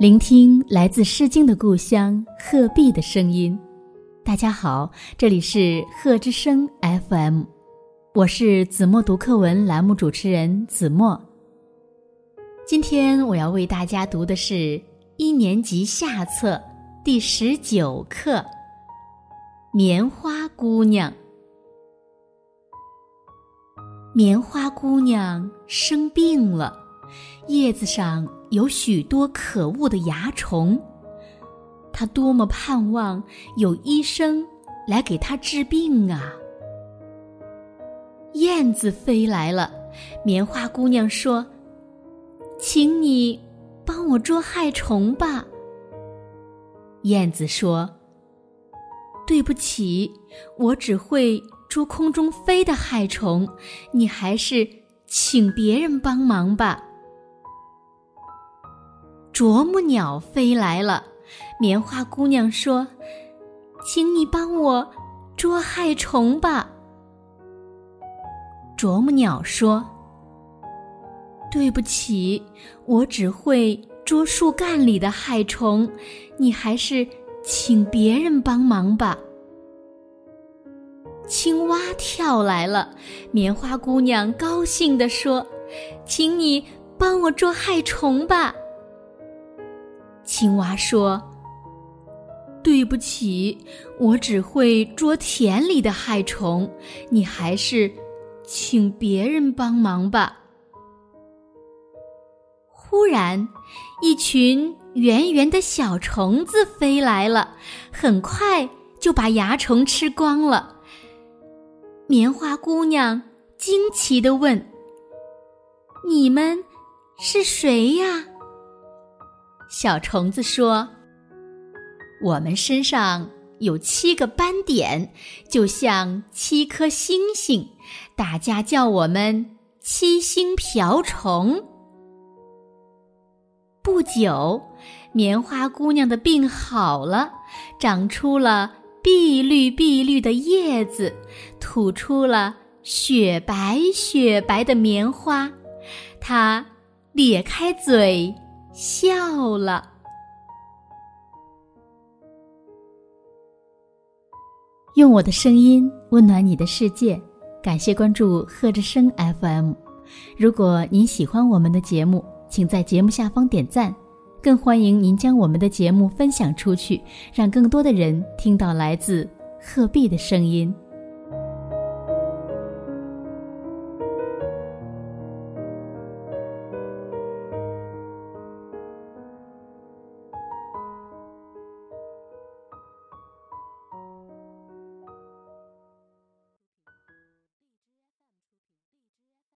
聆听来自《诗经》的故乡鹤壁的声音。大家好，这里是鹤之声 FM，我是子墨读课文栏目主持人子墨。今天我要为大家读的是一年级下册第十九课《棉花姑娘》。棉花姑娘生病了，叶子上。有许多可恶的蚜虫，他多么盼望有医生来给他治病啊！燕子飞来了，棉花姑娘说：“请你帮我捉害虫吧。”燕子说：“对不起，我只会捉空中飞的害虫，你还是请别人帮忙吧。”啄木鸟飞来了，棉花姑娘说：“请你帮我捉害虫吧。”啄木鸟说：“对不起，我只会捉树干里的害虫，你还是请别人帮忙吧。”青蛙跳来了，棉花姑娘高兴地说：“请你帮我捉害虫吧。”青蛙说：“对不起，我只会捉田里的害虫，你还是请别人帮忙吧。”忽然，一群圆圆的小虫子飞来了，很快就把蚜虫吃光了。棉花姑娘惊奇地问：“你们是谁呀？”小虫子说：“我们身上有七个斑点，就像七颗星星，大家叫我们七星瓢虫。”不久，棉花姑娘的病好了，长出了碧绿碧绿的叶子，吐出了雪白雪白的棉花。她咧开嘴。笑了，用我的声音温暖你的世界。感谢关注贺之声 FM。如果您喜欢我们的节目，请在节目下方点赞，更欢迎您将我们的节目分享出去，让更多的人听到来自鹤壁的声音。